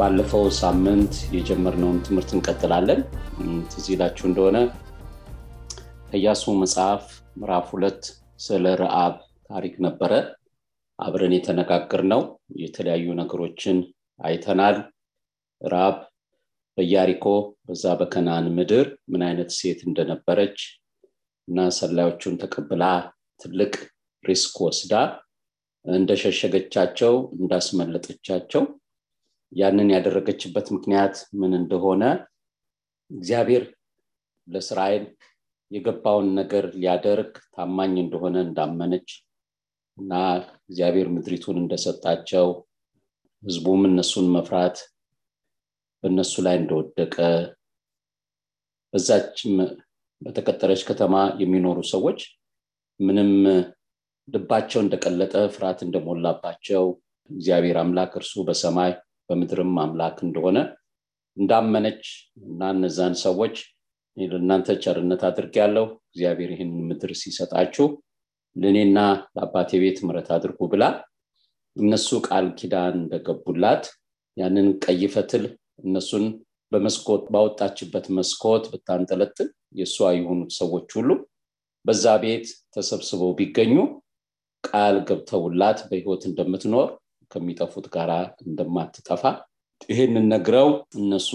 ባለፈው ሳምንት የጀመርነውን ትምህርት እንቀጥላለን። ትዝ እንደሆነ ከኢያሱ መጽሐፍ ምዕራፍ ሁለት ስለ ረአብ ታሪክ ነበረ አብረን የተነጋገርነው። የተለያዩ ነገሮችን አይተናል። ረአብ በኢያሪኮ በዛ በከናን ምድር ምን አይነት ሴት እንደነበረች እና ሰላዮቹን ተቀብላ ትልቅ risk ወስዳ እንደሸሸገቻቸው እንዳስመለጠቻቸው ያንን ያደረገችበት ምክንያት ምን እንደሆነ እግዚአብሔር ለእስራኤል የገባውን ነገር ሊያደርግ ታማኝ እንደሆነ እንዳመነች እና እግዚአብሔር ምድሪቱን እንደሰጣቸው ህዝቡም እነሱን መፍራት በእነሱ ላይ እንደወደቀ በዛችም በተቀጠረች ከተማ የሚኖሩ ሰዎች ምንም ልባቸው እንደቀለጠ ፍርሃት እንደሞላባቸው እግዚአብሔር አምላክ እርሱ በሰማይ በምድርም አምላክ እንደሆነ እንዳመነች እና እነዛን ሰዎች ለእናንተ ቸርነት አድርግ ያለው እግዚአብሔር ይህንን ምድር ሲሰጣችሁ ለእኔና ለአባቴ ቤት ምረት አድርጉ ብላ እነሱ ቃል ኪዳን እንደገቡላት ያንን ቀይ ፈትል እነሱን በመስኮት ባወጣችበት መስኮት ብታንጠለጥል የእሷ የሆኑት ሰዎች ሁሉ በዛ ቤት ተሰብስበው ቢገኙ ቃል ገብተውላት በህይወት እንደምትኖር ከሚጠፉት ጋር እንደማትጠፋ ይህንን ነግረው እነሱ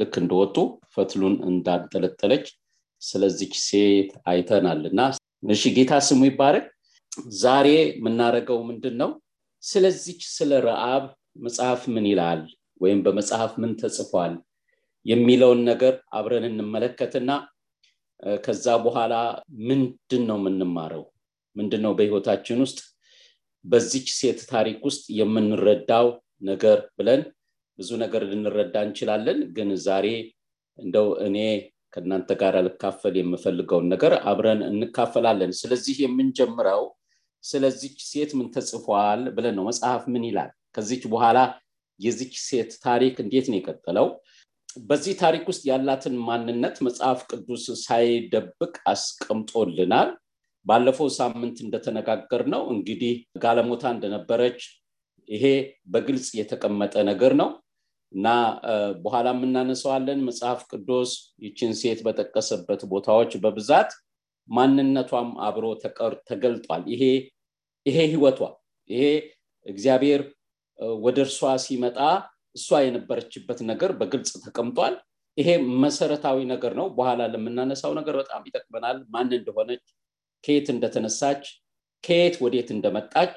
ልክ እንደወጡ ፈትሉን እንዳንጠለጠለች ስለዚች ሴት አይተናል። እና እሺ ጌታ ስሙ ይባረክ። ዛሬ የምናደርገው ምንድን ነው ስለዚች ስለ ረአብ መጽሐፍ ምን ይላል? ወይም በመጽሐፍ ምን ተጽፏል? የሚለውን ነገር አብረን እንመለከትና ከዛ በኋላ ምንድን ነው የምንማረው? ምንድን ነው በህይወታችን ውስጥ በዚች ሴት ታሪክ ውስጥ የምንረዳው ነገር ብለን ብዙ ነገር ልንረዳ እንችላለን። ግን ዛሬ እንደው እኔ ከእናንተ ጋር ልካፈል የምፈልገውን ነገር አብረን እንካፈላለን። ስለዚህ የምንጀምረው ስለዚች ሴት ምን ተጽፏል ብለን ነው። መጽሐፍ ምን ይላል? ከዚች በኋላ የዚች ሴት ታሪክ እንዴት ነው የቀጠለው? በዚህ ታሪክ ውስጥ ያላትን ማንነት መጽሐፍ ቅዱስ ሳይደብቅ አስቀምጦልናል ባለፈው ሳምንት እንደተነጋገር ነው እንግዲህ ጋለሞታ እንደነበረች ይሄ በግልጽ የተቀመጠ ነገር ነው። እና በኋላ የምናነሰዋለን መጽሐፍ ቅዱስ ይችን ሴት በጠቀሰበት ቦታዎች በብዛት ማንነቷም አብሮ ተገልጧል። ይሄ ይሄ ህይወቷ ይሄ እግዚአብሔር ወደ እርሷ ሲመጣ እሷ የነበረችበት ነገር በግልጽ ተቀምጧል። ይሄ መሰረታዊ ነገር ነው። በኋላ ለምናነሳው ነገር በጣም ይጠቅመናል። ማን እንደሆነች ከየት እንደተነሳች ከየት ወዴት እንደመጣች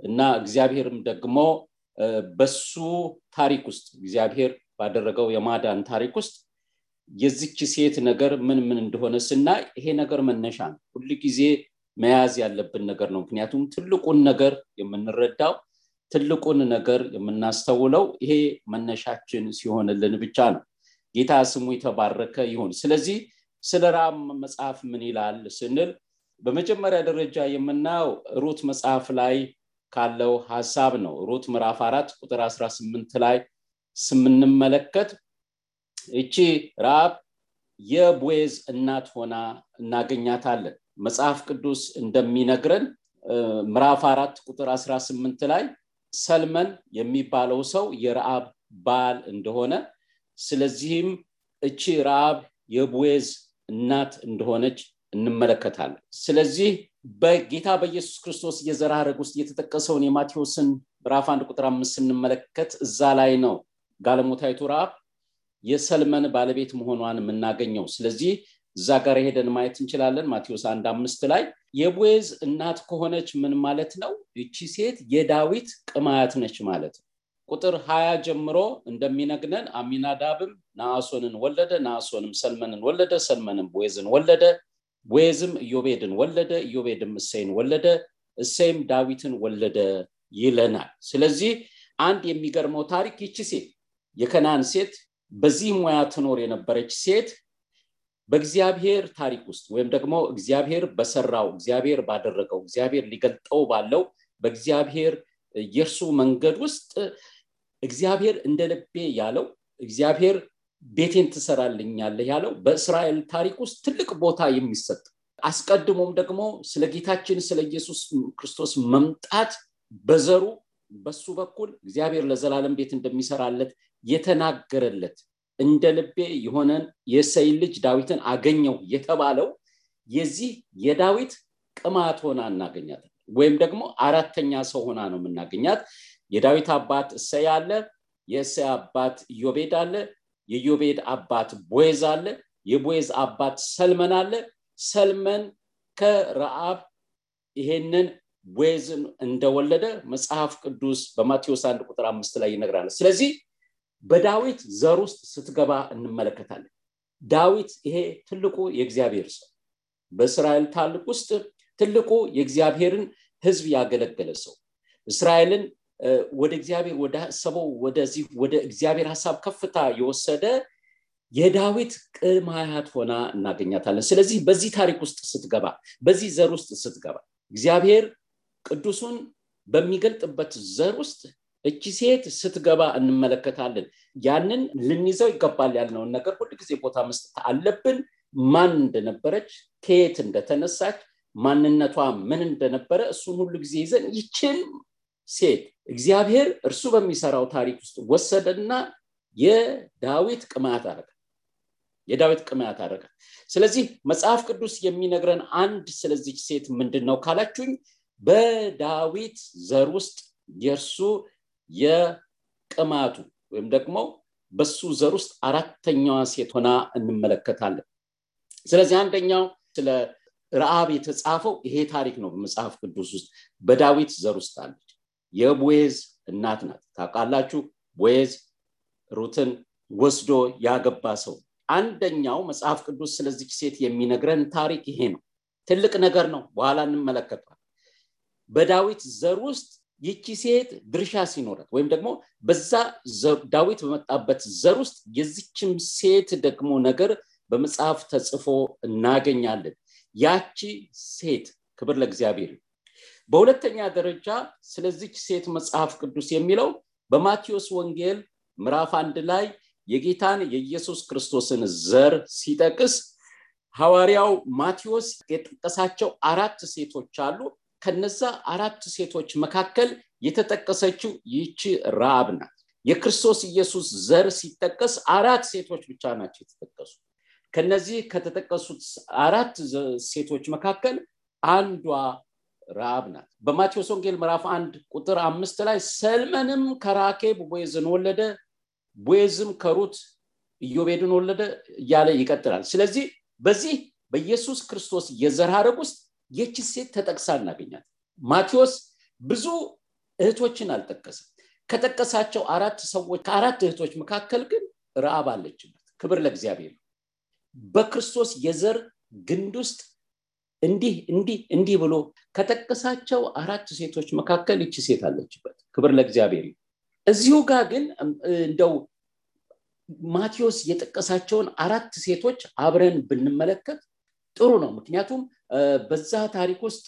እና እግዚአብሔርም ደግሞ በሱ ታሪክ ውስጥ እግዚአብሔር ባደረገው የማዳን ታሪክ ውስጥ የዚች ሴት ነገር ምን ምን እንደሆነ ስናይ ይሄ ነገር መነሻ ነው። ሁል ጊዜ መያዝ ያለብን ነገር ነው። ምክንያቱም ትልቁን ነገር የምንረዳው ትልቁን ነገር የምናስተውለው ይሄ መነሻችን ሲሆንልን ብቻ ነው። ጌታ ስሙ የተባረከ ይሁን። ስለዚህ ስለ ራብ መጽሐፍ ምን ይላል ስንል በመጀመሪያ ደረጃ የምናየው ሩት መጽሐፍ ላይ ካለው ሀሳብ ነው። ሩት ምዕራፍ አራት ቁጥር 18 ላይ ስምንመለከት እቺ ራብ የቦዝ እናት ሆና እናገኛታለን። መጽሐፍ ቅዱስ እንደሚነግረን ምዕራፍ አራት ቁጥር 18 ላይ ሰልመን የሚባለው ሰው የረአብ ባል እንደሆነ ስለዚህም እቺ ረአብ የቦዝ እናት እንደሆነች እንመለከታለን። ስለዚህ በጌታ በኢየሱስ ክርስቶስ የዘር ሐረግ ውስጥ የተጠቀሰውን የማቴዎስን ምዕራፍ አንድ ቁጥር አምስት ስንመለከት እዛ ላይ ነው ጋለሞታይቱ ረአብ የሰልመን ባለቤት መሆኗን የምናገኘው። ስለዚህ እዛ ጋር ሄደን ማየት እንችላለን። ማቴዎስ አንድ አምስት ላይ የቦዝ እናት ከሆነች ምን ማለት ነው? እቺ ሴት የዳዊት ቅማያት ነች ማለት ነው። ቁጥር ሀያ ጀምሮ እንደሚነግነን አሚናዳብም ናአሶንን ወለደ ናአሶንም ሰልመንን ወለደ ሰልመንም ቦዝን ወለደ ቦዝም ኢዮቤድን ወለደ ኢዮቤድም እሰይን ወለደ እሰይም ዳዊትን ወለደ ይለናል። ስለዚህ አንድ የሚገርመው ታሪክ ይቺ ሴት የከናን ሴት በዚህ ሙያ ትኖር የነበረች ሴት በእግዚአብሔር ታሪክ ውስጥ ወይም ደግሞ እግዚአብሔር በሰራው እግዚአብሔር ባደረገው እግዚአብሔር ሊገልጠው ባለው በእግዚአብሔር የእርሱ መንገድ ውስጥ እግዚአብሔር እንደ ልቤ ያለው እግዚአብሔር ቤቴን ትሰራልኛለህ ያለው በእስራኤል ታሪክ ውስጥ ትልቅ ቦታ የሚሰጥ። አስቀድሞም ደግሞ ስለ ጌታችን ስለ ኢየሱስ ክርስቶስ መምጣት በዘሩ በሱ በኩል እግዚአብሔር ለዘላለም ቤት እንደሚሰራለት የተናገረለት እንደ ልቤ የሆነን የሰይ ልጅ ዳዊትን አገኘው የተባለው የዚህ የዳዊት ቅማት ሆና እናገኛት ወይም ደግሞ አራተኛ ሰው ሆና ነው የምናገኛት። የዳዊት አባት እሰይ አለ የእሰይ አባት ኢዮቤድ አለ የኢዮቤድ አባት ቦዝ አለ የቦዝ አባት ሰልመን አለ። ሰልመን ከረአብ ይሄንን ቦዝን እንደወለደ መጽሐፍ ቅዱስ በማቴዎስ አንድ ቁጥር አምስት ላይ ይነግራል። ስለዚህ በዳዊት ዘር ውስጥ ስትገባ እንመለከታለን። ዳዊት ይሄ ትልቁ የእግዚአብሔር ሰው በእስራኤል ታልቅ ውስጥ ትልቁ የእግዚአብሔርን ህዝብ ያገለገለ ሰው እስራኤልን ወደ እግዚአብሔር ወደ ወደዚህ ወደ እግዚአብሔር ሀሳብ ከፍታ የወሰደ የዳዊት ቅማያት ሆና እናገኛታለን። ስለዚህ በዚህ ታሪክ ውስጥ ስትገባ በዚህ ዘር ውስጥ ስትገባ እግዚአብሔር ቅዱሱን በሚገልጥበት ዘር ውስጥ እቺ ሴት ስትገባ እንመለከታለን። ያንን ልንይዘው ይገባል ያልነውን ነገር ሁል ጊዜ ቦታ መስጠት አለብን። ማን እንደነበረች ከየት እንደተነሳች ማንነቷ ምን እንደነበረ እሱን ሁሉ ጊዜ ይዘን ይችን ሴት እግዚአብሔር እርሱ በሚሰራው ታሪክ ውስጥ ወሰደና የዳዊት ቅማት አረገ። የዳዊት ቅማት አረገ። ስለዚህ መጽሐፍ ቅዱስ የሚነግረን አንድ ስለዚች ሴት ምንድን ነው ካላችሁኝ በዳዊት ዘር ውስጥ የእርሱ የቅማቱ ወይም ደግሞ በሱ ዘር ውስጥ አራተኛዋ ሴት ሆና እንመለከታለን። ስለዚህ አንደኛው ስለ ረአብ የተጻፈው ይሄ ታሪክ ነው በመጽሐፍ ቅዱስ ውስጥ በዳዊት ዘር ውስጥ አለች የቦዝ እናት ናት። ታውቃላችሁ? ቦዝ ሩትን ወስዶ ያገባ ሰው። አንደኛው መጽሐፍ ቅዱስ ስለዚች ሴት የሚነግረን ታሪክ ይሄ ነው። ትልቅ ነገር ነው። በኋላ እንመለከቷል በዳዊት ዘር ውስጥ ይቺ ሴት ድርሻ ሲኖረት ወይም ደግሞ በዛ ዳዊት በመጣበት ዘር ውስጥ የዚችም ሴት ደግሞ ነገር በመጽሐፍ ተጽፎ እናገኛለን። ያቺ ሴት ክብር ለእግዚአብሔር በሁለተኛ ደረጃ ስለዚች ሴት መጽሐፍ ቅዱስ የሚለው በማቴዎስ ወንጌል ምዕራፍ አንድ ላይ የጌታን የኢየሱስ ክርስቶስን ዘር ሲጠቅስ ሐዋርያው ማቴዎስ የጠቀሳቸው አራት ሴቶች አሉ። ከነዛ አራት ሴቶች መካከል የተጠቀሰችው ይቺ ራብ ናት። የክርስቶስ ኢየሱስ ዘር ሲጠቀስ አራት ሴቶች ብቻ ናቸው የተጠቀሱ ከነዚህ ከተጠቀሱት አራት ሴቶች መካከል አንዷ ራብ ናት። በማቴዎስ ወንጌል ምዕራፍ አንድ ቁጥር አምስት ላይ ሰልመንም ከራኬብ ቦዝን ወለደ ቦዝም ከሩት ኢዮቤድን ወለደ እያለ ይቀጥላል። ስለዚህ በዚህ በኢየሱስ ክርስቶስ የዘር ሐረግ ውስጥ የቺ ሴት ተጠቅሳ እናገኛት። ማቴዎስ ብዙ እህቶችን አልጠቀሰም። ከጠቀሳቸው አራት ሰዎች ከአራት እህቶች መካከል ግን ረአብ አለችበት። ክብር ለእግዚአብሔር። በክርስቶስ የዘር ግንድ ውስጥ እንዲህ እንዲህ እንዲህ ብሎ ከጠቀሳቸው አራት ሴቶች መካከል ይቺ ሴት አለችበት። ክብር ለእግዚአብሔር እዚሁ ጋር ግን እንደው ማቴዎስ የጠቀሳቸውን አራት ሴቶች አብረን ብንመለከት ጥሩ ነው። ምክንያቱም በዛ ታሪክ ውስጥ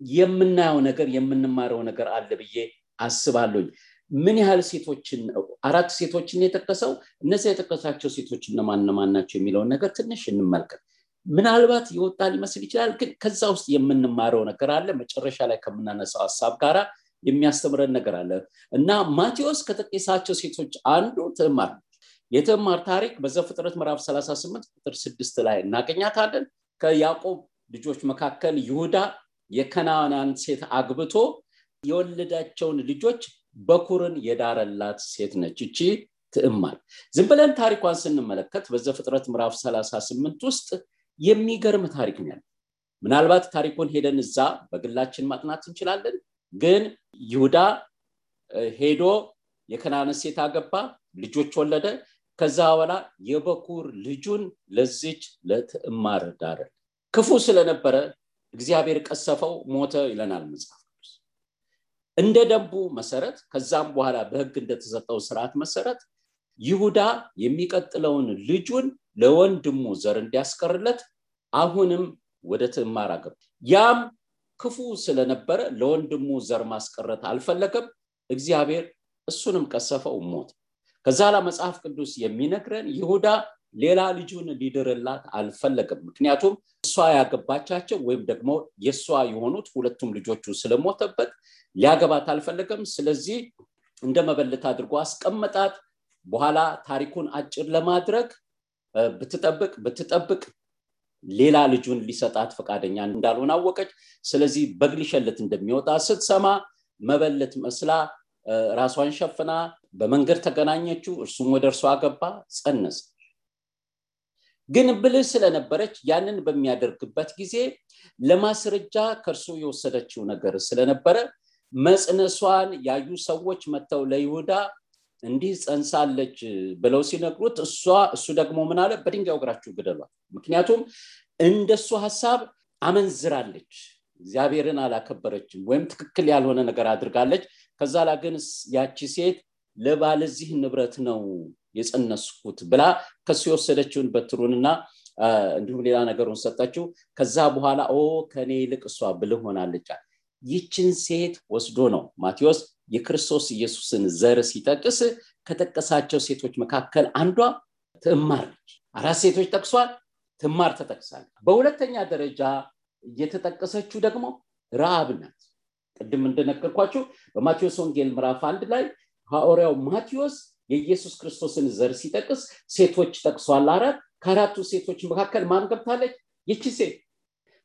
የምናየው ነገር የምንማረው ነገር አለ ብዬ አስባለሁኝ። ምን ያህል ሴቶችን አራት ሴቶችን የጠቀሰው? እነዚያ የጠቀሳቸው ሴቶች እነማን እነማን ናቸው የሚለውን ነገር ትንሽ እንመልከት ምናልባት የወጣ ሊመስል ይችላል ግን ከዛ ውስጥ የምንማረው ነገር አለ። መጨረሻ ላይ ከምናነሳው ሀሳብ ጋራ የሚያስተምረን ነገር አለ። እና ማቴዎስ ከጠቀሳቸው ሴቶች አንዱ ትዕማር ነች የትዕማር ታሪክ በዘፍጥረት ምዕራፍ 38 ቁጥር ስድስት ላይ እናገኛታለን። ከያዕቆብ ልጆች መካከል ይሁዳ የከናናን ሴት አግብቶ የወለዳቸውን ልጆች በኩርን የዳረላት ሴት ነች። እቺ ትዕማር። ዝም ብለን ታሪኳን ስንመለከት በዘፍጥረት ምዕራፍ 38 ውስጥ የሚገርም ታሪክ ነው ያለ ምናልባት ታሪኩን ሄደን እዛ በግላችን ማጥናት እንችላለን። ግን ይሁዳ ሄዶ የከናን ሴት አገባ ልጆች ወለደ። ከዛ በኋላ የበኩር ልጁን ለዚች ለትዕማር ዳረ። ክፉ ስለነበረ እግዚአብሔር ቀሰፈው ሞተ ይለናል መጽሐፍ እንደ ደንቡ መሰረት ከዛም በኋላ በህግ እንደተሰጠው ስርዓት መሰረት ይሁዳ የሚቀጥለውን ልጁን ለወንድሙ ዘር እንዲያስቀርለት አሁንም ወደ ትዕማር አገባ። ያም ክፉ ስለነበረ ለወንድሙ ዘር ማስቀረት አልፈለገም። እግዚአብሔር እሱንም ቀሰፈው ሞት ከዛ ላ መጽሐፍ ቅዱስ የሚነግረን ይሁዳ ሌላ ልጁን ሊድርላት አልፈለገም። ምክንያቱም እሷ ያገባቻቸው ወይም ደግሞ የእሷ የሆኑት ሁለቱም ልጆቹ ስለሞተበት ሊያገባት አልፈለገም። ስለዚህ እንደ መበለት አድርጎ አስቀመጣት በኋላ ታሪኩን አጭር ለማድረግ ብትጠብቅ ብትጠብቅ ሌላ ልጁን ሊሰጣት ፈቃደኛ እንዳልሆን አወቀች። ስለዚህ በግሊሸለት እንደሚወጣ ስትሰማ መበለት መስላ ራሷን ሸፍና በመንገድ ተገናኘችው። እርሱም ወደ እርሷ ገባ ጸነሰ። ግን ብልህ ስለነበረች ያንን በሚያደርግበት ጊዜ ለማስረጃ ከእርሱ የወሰደችው ነገር ስለነበረ መጽነሷን ያዩ ሰዎች መጥተው ለይሁዳ እንዲህ ጸንሳለች ብለው ሲነግሩት እሷ እሱ ደግሞ ምን አለ? በድንጋይ ወግራችሁ ግደሏል ምክንያቱም እንደሱ ሀሳብ አመንዝራለች። እግዚአብሔርን አላከበረችም ወይም ትክክል ያልሆነ ነገር አድርጋለች። ከዛ ላ ግን ያቺ ሴት ለባለዚህ ንብረት ነው የጸነስኩት ብላ ከሱ የወሰደችውን በትሩንና እንዲሁም ሌላ ነገሩን ሰጠችው። ከዛ በኋላ ኦ ከኔ ይልቅ እሷ ብልህ ሆናለች ይችን ሴት ወስዶ ነው ማቴዎስ የክርስቶስ ኢየሱስን ዘር ሲጠቅስ ከጠቀሳቸው ሴቶች መካከል አንዷ ትዕማር ነች። አራት ሴቶች ጠቅሷል ትዕማር ተጠቅሳል በሁለተኛ ደረጃ እየተጠቀሰችው ደግሞ ረአብ ናት። ቅድም እንደነገርኳቸው በማቴዎስ ወንጌል ምዕራፍ አንድ ላይ ሐዋርያው ማቴዎስ የኢየሱስ ክርስቶስን ዘር ሲጠቅስ ሴቶች ጠቅሷል አራት ከአራቱ ሴቶች መካከል ማን ገብታለች? ይቺ ሴት።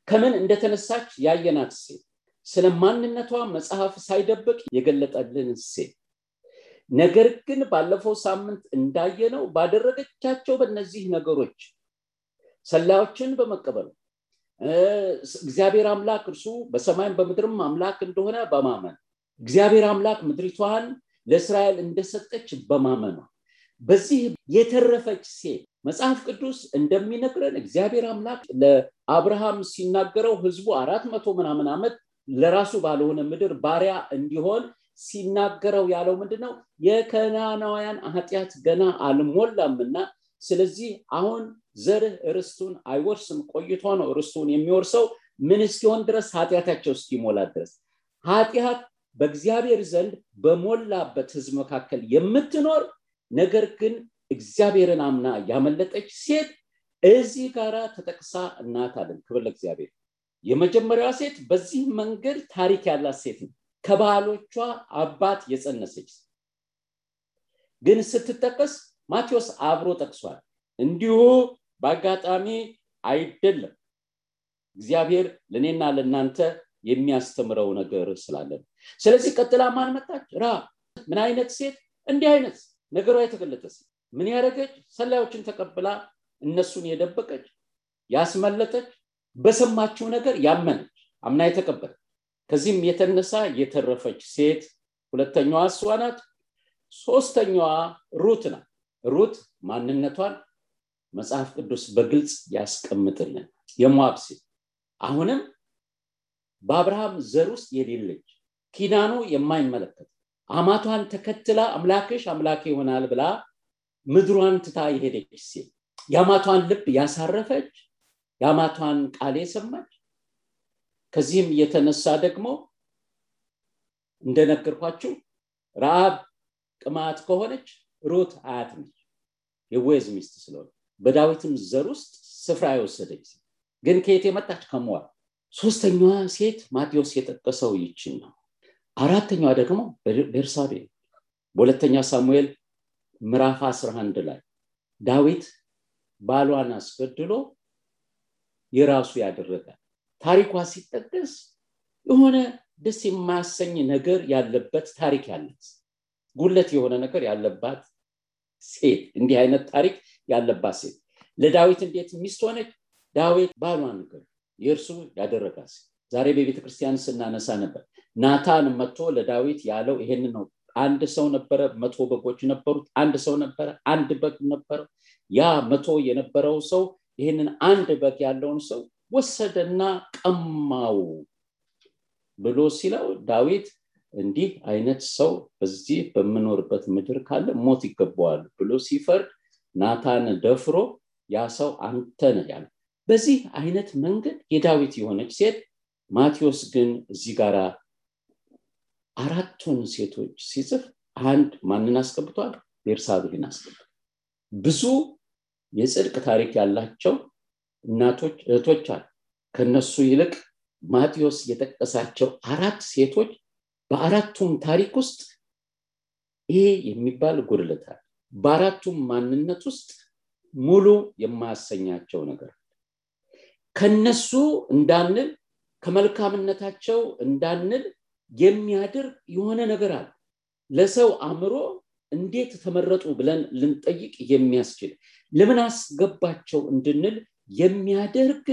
ከምን እንደተነሳች ያየናት ሴት ስለ ማንነቷ መጽሐፍ ሳይደብቅ የገለጠልን ሴት። ነገር ግን ባለፈው ሳምንት እንዳየነው ባደረገቻቸው በእነዚህ ነገሮች ሰላዮችን በመቀበሉ እግዚአብሔር አምላክ እርሱ በሰማይም በምድርም አምላክ እንደሆነ በማመን እግዚአብሔር አምላክ ምድሪቷን ለእስራኤል እንደሰጠች በማመኗ በዚህ የተረፈች ሴት መጽሐፍ ቅዱስ እንደሚነግረን እግዚአብሔር አምላክ ለአብርሃም ሲናገረው ህዝቡ አራት መቶ ምናምን ዓመት ለራሱ ባልሆነ ምድር ባሪያ እንዲሆን ሲናገረው ያለው ምንድነው? የከናናውያን ኃጢአት ገና አልሞላምና ስለዚህ አሁን ዘርህ ርስቱን አይወርስም ቆይቶ ነው ርስቱን የሚወርሰው። ምን እስኪሆን ድረስ ኃጢአታቸው እስኪሞላ ድረስ? ኃጢአት በእግዚአብሔር ዘንድ በሞላበት ህዝብ መካከል የምትኖር ነገር ግን እግዚአብሔርን አምና ያመለጠች ሴት እዚህ ጋራ ተጠቅሳ እናት አለን። ክብር ለእግዚአብሔር የመጀመሪያዋ ሴት በዚህ መንገድ ታሪክ ያላት ሴት ነው። ከባሎቿ አባት የጸነሰች ግን ስትጠቀስ ማቴዎስ አብሮ ጠቅሷል። እንዲሁ በአጋጣሚ አይደለም። እግዚአብሔር ለእኔና ለእናንተ የሚያስተምረው ነገር ስላለን ስለዚህ ቀጥላ ማን መጣች? ራ። ምን አይነት ሴት? እንዲህ አይነት ነገሯ የተገለጠ ምን ያደረገች? ሰላዮችን ተቀብላ እነሱን የደበቀች ያስመለጠች በሰማችው ነገር ያመነች አምና የተቀበለ ከዚህም የተነሳ የተረፈች ሴት ሁለተኛዋ እሷ ናት። ሶስተኛዋ ሩት ናት። ሩት ማንነቷን መጽሐፍ ቅዱስ በግልጽ ያስቀምጥልን። የሞአብ ሴት አሁንም በአብርሃም ዘር ውስጥ የሌለች ኪዳኑ የማይመለከት አማቷን ተከትላ አምላክሽ አምላክ ይሆናል ብላ ምድሯን ትታ የሄደች ሴት የአማቷን ልብ ያሳረፈች የአማቷን ቃል የሰማች? ከዚህም የተነሳ ደግሞ እንደነገርኳችሁ ረአብ ቅማት ከሆነች ሩት አያት ነች የቦዝ ሚስት ስለሆነ በዳዊትም ዘር ውስጥ ስፍራ የወሰደች ግን ከየት የመጣች? ከሞዋብ ሶስተኛዋ ሴት ማቴዎስ የጠቀሰው ይችን ነው። አራተኛዋ ደግሞ ቤርሳቤ በሁለተኛ ሳሙኤል ምዕራፍ 11 ላይ ዳዊት ባሏን አስገድሎ የራሱ ያደረጋል ታሪኳ ሲጠቀስ የሆነ ደስ የማያሰኝ ነገር ያለበት ታሪክ ያለት ጉለት የሆነ ነገር ያለባት ሴት እንዲህ አይነት ታሪክ ያለባት ሴት። ለዳዊት እንዴት ሚስት ሆነች? ዳዊት ባሏን ነገር የእርሱ ያደረጋት ዛሬ በቤተ ክርስቲያን ስናነሳ ነበር ናታን መጥቶ ለዳዊት ያለው ይሄን ነው። አንድ ሰው ነበረ መቶ በጎች ነበሩት። አንድ ሰው ነበረ አንድ በግ ነበረው። ያ መቶ የነበረው ሰው ይህንን አንድ በግ ያለውን ሰው ወሰደና ቀማው ብሎ ሲለው ዳዊት እንዲህ አይነት ሰው በዚህ በምኖርበት ምድር ካለ ሞት ይገባዋል ብሎ ሲፈርድ ናታን ደፍሮ ያ ሰው አንተ ነህ ያለ በዚህ አይነት መንገድ የዳዊት የሆነች ሴት ማቴዎስ ግን እዚህ ጋር አራቱን ሴቶች ሲጽፍ አንድ ማንን አስገብቷል? ቤርሳቤህን አስገብቷል። ብዙ የጽድቅ ታሪክ ያላቸው እናቶች እህቶች አሉ። ከነሱ ይልቅ ማቴዎስ የጠቀሳቸው አራት ሴቶች በአራቱም ታሪክ ውስጥ ይሄ የሚባል ጉድለታል በአራቱም ማንነት ውስጥ ሙሉ የማያሰኛቸው ነገር ከነሱ እንዳንል ከመልካምነታቸው እንዳንል የሚያድር የሆነ ነገር አለ። ለሰው አእምሮ እንዴት ተመረጡ ብለን ልንጠይቅ የሚያስችል ለምን አስገባቸው እንድንል የሚያደርግ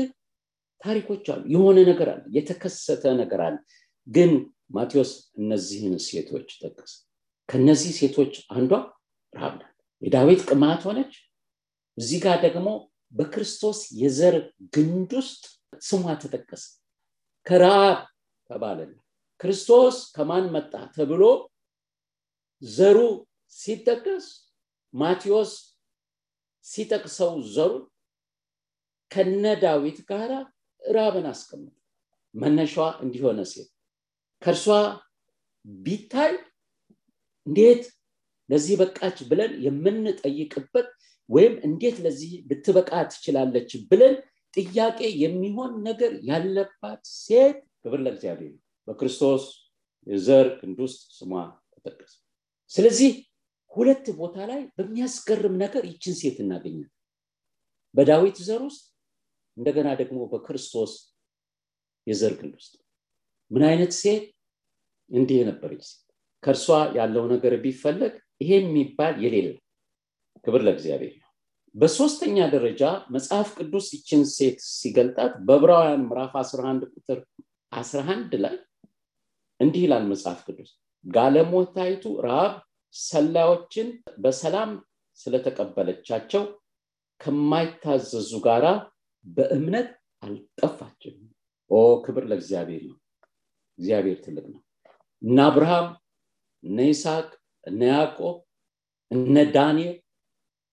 ታሪኮች አሉ። የሆነ ነገር አለ የተከሰተ ነገር አለ። ግን ማቴዎስ እነዚህን ሴቶች ጠቀስ ከነዚህ ሴቶች አንዷ ረሃብ ናት። የዳዊት ቅማት ሆነች። እዚህ ጋር ደግሞ በክርስቶስ የዘር ግንድ ውስጥ ስሟ ተጠቀሰ። ከረሃብ ተባለለ ክርስቶስ ከማን መጣ ተብሎ ዘሩ ሲጠቀስ ማቴዎስ ሲጠቅሰው ዘሩ ከነ ዳዊት ጋር ራብን አስቀምጠ መነሻዋ እንዲሆነ ሴት ከእርሷ ቢታይ እንዴት ለዚህ በቃች ብለን የምንጠይቅበት ወይም እንዴት ለዚህ ልትበቃ ትችላለች ብለን ጥያቄ የሚሆን ነገር ያለባት ሴት ክብር ለእግዚአብሔር በክርስቶስ የዘር ክንድ ውስጥ ስሟ ተጠቀሰ። ስለዚህ ሁለት ቦታ ላይ በሚያስገርም ነገር ይችን ሴት እናገኛል በዳዊት ዘር ውስጥ እንደገና ደግሞ በክርስቶስ የዘር ግንድ ውስጥ። ምን አይነት ሴት? እንዲህ የነበረች ሴት። ከእርሷ ያለው ነገር ቢፈለግ ይሄ የሚባል የሌለ ክብር ለእግዚአብሔር ነው። በሶስተኛ ደረጃ መጽሐፍ ቅዱስ ይችን ሴት ሲገልጣት በዕብራውያን ምዕራፍ 11 ቁጥር 11 ላይ እንዲህ ይላል መጽሐፍ ቅዱስ ጋለሞታይቱ ረሃብ ሰላዮችን በሰላም ስለተቀበለቻቸው ከማይታዘዙ ጋራ በእምነት አልጠፋችም። ኦ ክብር ለእግዚአብሔር ነው። እግዚአብሔር ትልቅ ነው። እነ አብርሃም እነ ይስሐቅ እነ ያዕቆብ እነ ዳንኤል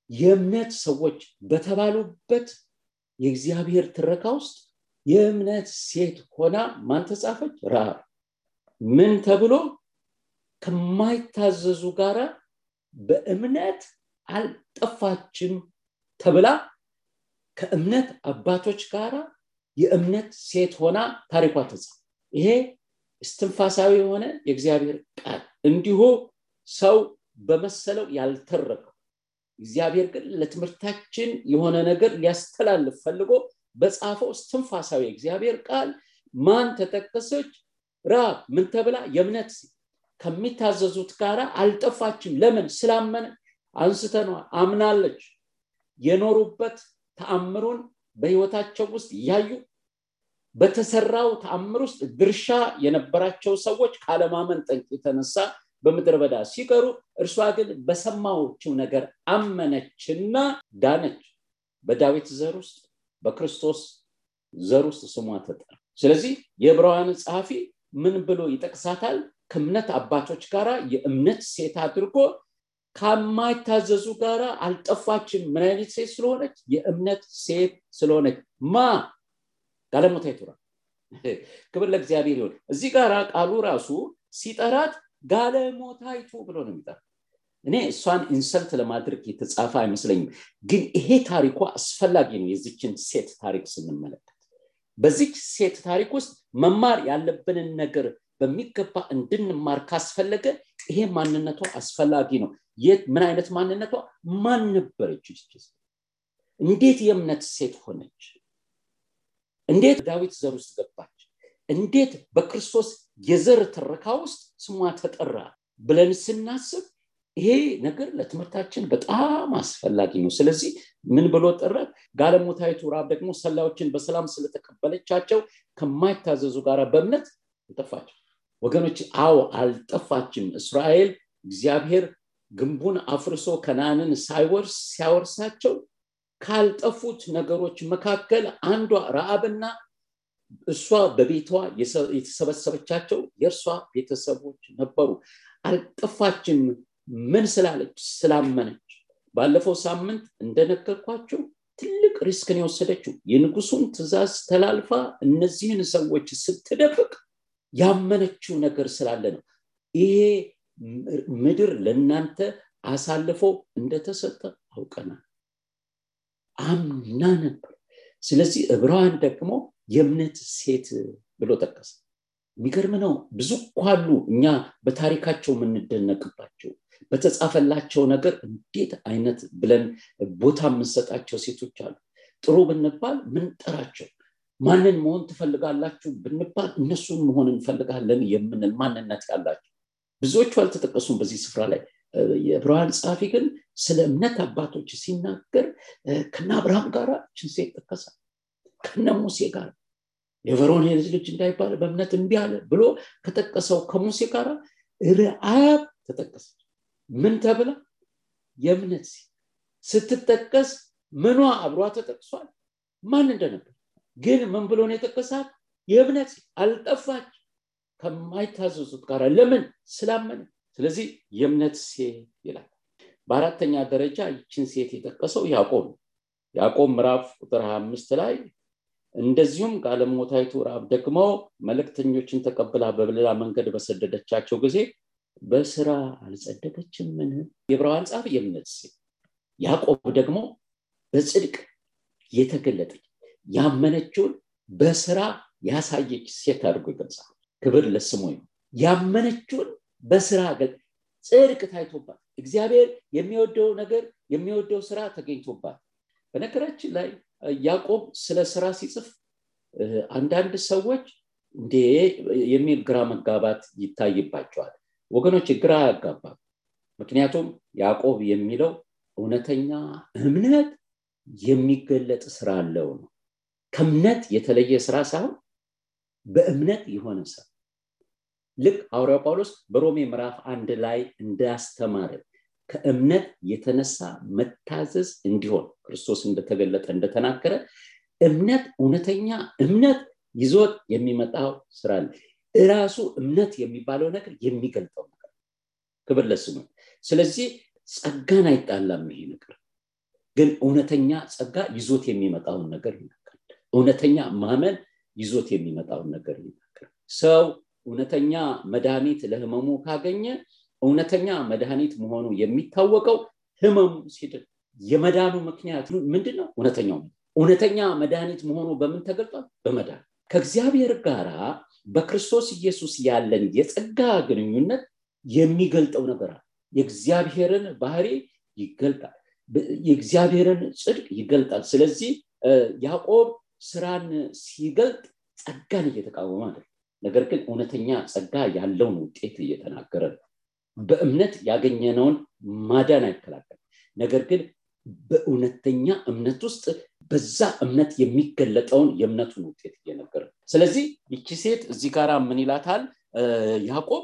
የእምነት ሰዎች በተባሉበት የእግዚአብሔር ትረካ ውስጥ የእምነት ሴት ሆና ማን ተጻፈች? ረሃብ ምን ተብሎ ከማይታዘዙ ጋራ በእምነት አልጠፋችም ተብላ ከእምነት አባቶች ጋር የእምነት ሴት ሆና ታሪኳ ተጻፈ። ይሄ እስትንፋሳዊ የሆነ የእግዚአብሔር ቃል እንዲሁ ሰው በመሰለው ያልተረከው እግዚአብሔር ግን ለትምህርታችን የሆነ ነገር ሊያስተላልፍ ፈልጎ በጻፈው እስትንፋሳዊ እግዚአብሔር ቃል ማን ተጠቀሰች? ራብ ምን ተብላ የእምነት ከሚታዘዙት ጋር አልጠፋችም። ለምን? ስላመነ አንስተነዋል። አምናለች። የኖሩበት ተአምሩን በህይወታቸው ውስጥ እያዩ በተሰራው ተአምር ውስጥ ድርሻ የነበራቸው ሰዎች ካለማመን ጠንቅ የተነሳ በምድረ በዳ ሲቀሩ እርሷ ግን በሰማዎችው ነገር አመነችና ዳነች። በዳዊት ዘር ውስጥ በክርስቶስ ዘር ውስጥ ስሟ ተጠራ። ስለዚህ የዕብራውያን ጸሐፊ ምን ብሎ ይጠቅሳታል ከእምነት አባቶች ጋር የእምነት ሴት አድርጎ ከማይታዘዙ ጋር አልጠፋችም። ምን አይነት ሴት ስለሆነች? የእምነት ሴት ስለሆነች። ማ? ጋለሞታ ይቱራ ክብር ለእግዚአብሔር ይሆን እዚህ ጋር ቃሉ ራሱ ሲጠራት ጋለሞታይቱ ብሎ ነው የሚጠራ እኔ እሷን ኢንሰልት ለማድረግ የተጻፈ አይመስለኝም። ግን ይሄ ታሪኳ አስፈላጊ ነው። የዚችን ሴት ታሪክ ስንመለከት በዚች ሴት ታሪክ ውስጥ መማር ያለብንን ነገር በሚገባ እንድንማር ካስፈለገ ይሄ ማንነቷ አስፈላጊ ነው። ምን አይነት ማንነቷ? ማን ነበረች እንዴት የእምነት ሴት ሆነች? እንዴት ዳዊት ዘር ውስጥ ገባች? እንዴት በክርስቶስ የዘር ትረካ ውስጥ ስሟ ተጠራ ብለን ስናስብ ይሄ ነገር ለትምህርታችን በጣም አስፈላጊ ነው። ስለዚህ ምን ብሎ ጠራት ጋለሞታዊቱ ራብ ደግሞ ሰላዮችን በሰላም ስለተቀበለቻቸው ከማይታዘዙ ጋር በእምነት ጠፋቸው ወገኖች አዎ አልጠፋችም። እስራኤል እግዚአብሔር ግንቡን አፍርሶ ከናንን ሳይወርስ ሲያወርሳቸው ካልጠፉት ነገሮች መካከል አንዷ ረአብና እሷ በቤቷ የተሰበሰበቻቸው የእርሷ ቤተሰቦች ነበሩ። አልጠፋችም። ምን ስላለች? ስላመነች። ባለፈው ሳምንት እንደነገርኳቸው ትልቅ ሪስክን የወሰደችው የንጉሱን ትእዛዝ ተላልፋ እነዚህን ሰዎች ስትደብቅ ያመነችው ነገር ስላለ ነው። ይሄ ምድር ለእናንተ አሳልፎ እንደተሰጠ አውቀናል። አምና ነበር። ስለዚህ እብራውያን ደግሞ የእምነት ሴት ብሎ ጠቀሰ። የሚገርም ነው። ብዙ ኳሉ እኛ በታሪካቸው የምንደነቅባቸው። በተጻፈላቸው ነገር እንዴት አይነት ብለን ቦታ የምንሰጣቸው ሴቶች አሉ። ጥሩ ብንባል ምንጠራቸው ማንን መሆን ትፈልጋላችሁ ብንባል እነሱን መሆን እንፈልጋለን የምንል ማንነት ያላቸው ብዙዎቹ አልተጠቀሱም በዚህ ስፍራ ላይ። የዕብራውያን ጸሐፊ ግን ስለ እምነት አባቶች ሲናገር ከነ አብርሃም ጋር ችን ሴት ጠቀሳል ከነ ሙሴ ጋር የፈርዖን የልጅ ልጅ እንዳይባል በእምነት እምቢ አለ ብሎ ከጠቀሰው ከሙሴ ጋር ርአብ ተጠቀሰች። ምን ተብላ? የእምነት ስትጠቀስ ምኗ አብሯ ተጠቅሷል? ማን እንደነበር ግን ምን ብሎ ነው የጠቀሳት? የእምነት አልጠፋች ከማይታዘዙት ጋር። ለምን? ስላመነ። ስለዚህ የእምነት ሴት ይላል። በአራተኛ ደረጃ ይችን ሴት የጠቀሰው ያዕቆብ ያዕቆብ ምዕራፍ ቁጥር 25 ላይ እንደዚሁም ጋለሞታይቱ ራብ ደግሞ መልእክተኞችን ተቀብላ በሌላ መንገድ በሰደደቻቸው ጊዜ በስራ አልጸደቀችም ምን የዕብራውያን ጻፍ የእምነት ሴት። ያዕቆብ ደግሞ በጽድቅ የተገለጠች ያመነችውን በስራ ያሳየች ሴት አድርጎ ይገልጻል። ክብር ለስሙ ያመነችውን በስራ ጽድቅ ታይቶባት እግዚአብሔር የሚወደው ነገር የሚወደው ስራ ተገኝቶባት። በነገራችን ላይ ያዕቆብ ስለ ስራ ሲጽፍ አንዳንድ ሰዎች እንዴ የሚል ግራ መጋባት ይታይባቸዋል። ወገኖች ግራ ያጋባል። ምክንያቱም ያዕቆብ የሚለው እውነተኛ እምነት የሚገለጥ ስራ አለው ነው ከእምነት የተለየ ስራ ሳይሆን በእምነት የሆነ ስራ። ልክ ሐዋርያው ጳውሎስ በሮሜ ምዕራፍ አንድ ላይ እንዳስተማረ ከእምነት የተነሳ መታዘዝ እንዲሆን ክርስቶስ እንደተገለጠ እንደተናገረ እምነት እውነተኛ እምነት ይዞት የሚመጣው ስራ እራሱ እምነት የሚባለው ነገር የሚገልጠው ነገር ክብር ለስሙ። ስለዚህ ጸጋን አይጣላም ይሄ ነገር ግን እውነተኛ ጸጋ ይዞት የሚመጣውን ነገር ይናገራል እውነተኛ ማመን ይዞት የሚመጣውን ነገር ይናገራል። ሰው እውነተኛ መድኃኒት ለህመሙ ካገኘ እውነተኛ መድኃኒት መሆኑ የሚታወቀው ህመሙ ሲድን የመዳኑ ምክንያት ምንድን ነው። እውነተኛው እውነተኛ መድኃኒት መሆኑ በምን ተገልጧል? በመዳን። ከእግዚአብሔር ጋር በክርስቶስ ኢየሱስ ያለን የጸጋ ግንኙነት የሚገልጠው ነገር አለ። የእግዚአብሔርን ባህሪ ይገልጣል። የእግዚአብሔርን ጽድቅ ይገልጣል። ስለዚህ ያዕቆብ ስራን ሲገልጥ ጸጋን እየተቃወመ አይደል ነገር ግን እውነተኛ ጸጋ ያለውን ውጤት እየተናገረ ነው። በእምነት ያገኘነውን ማዳን አይከላከል ነገር ግን በእውነተኛ እምነት ውስጥ በዛ እምነት የሚገለጠውን የእምነቱን ውጤት እየነገረ ስለዚህ ይቺ ሴት እዚህ ጋር ምን ይላታል? ያዕቆብ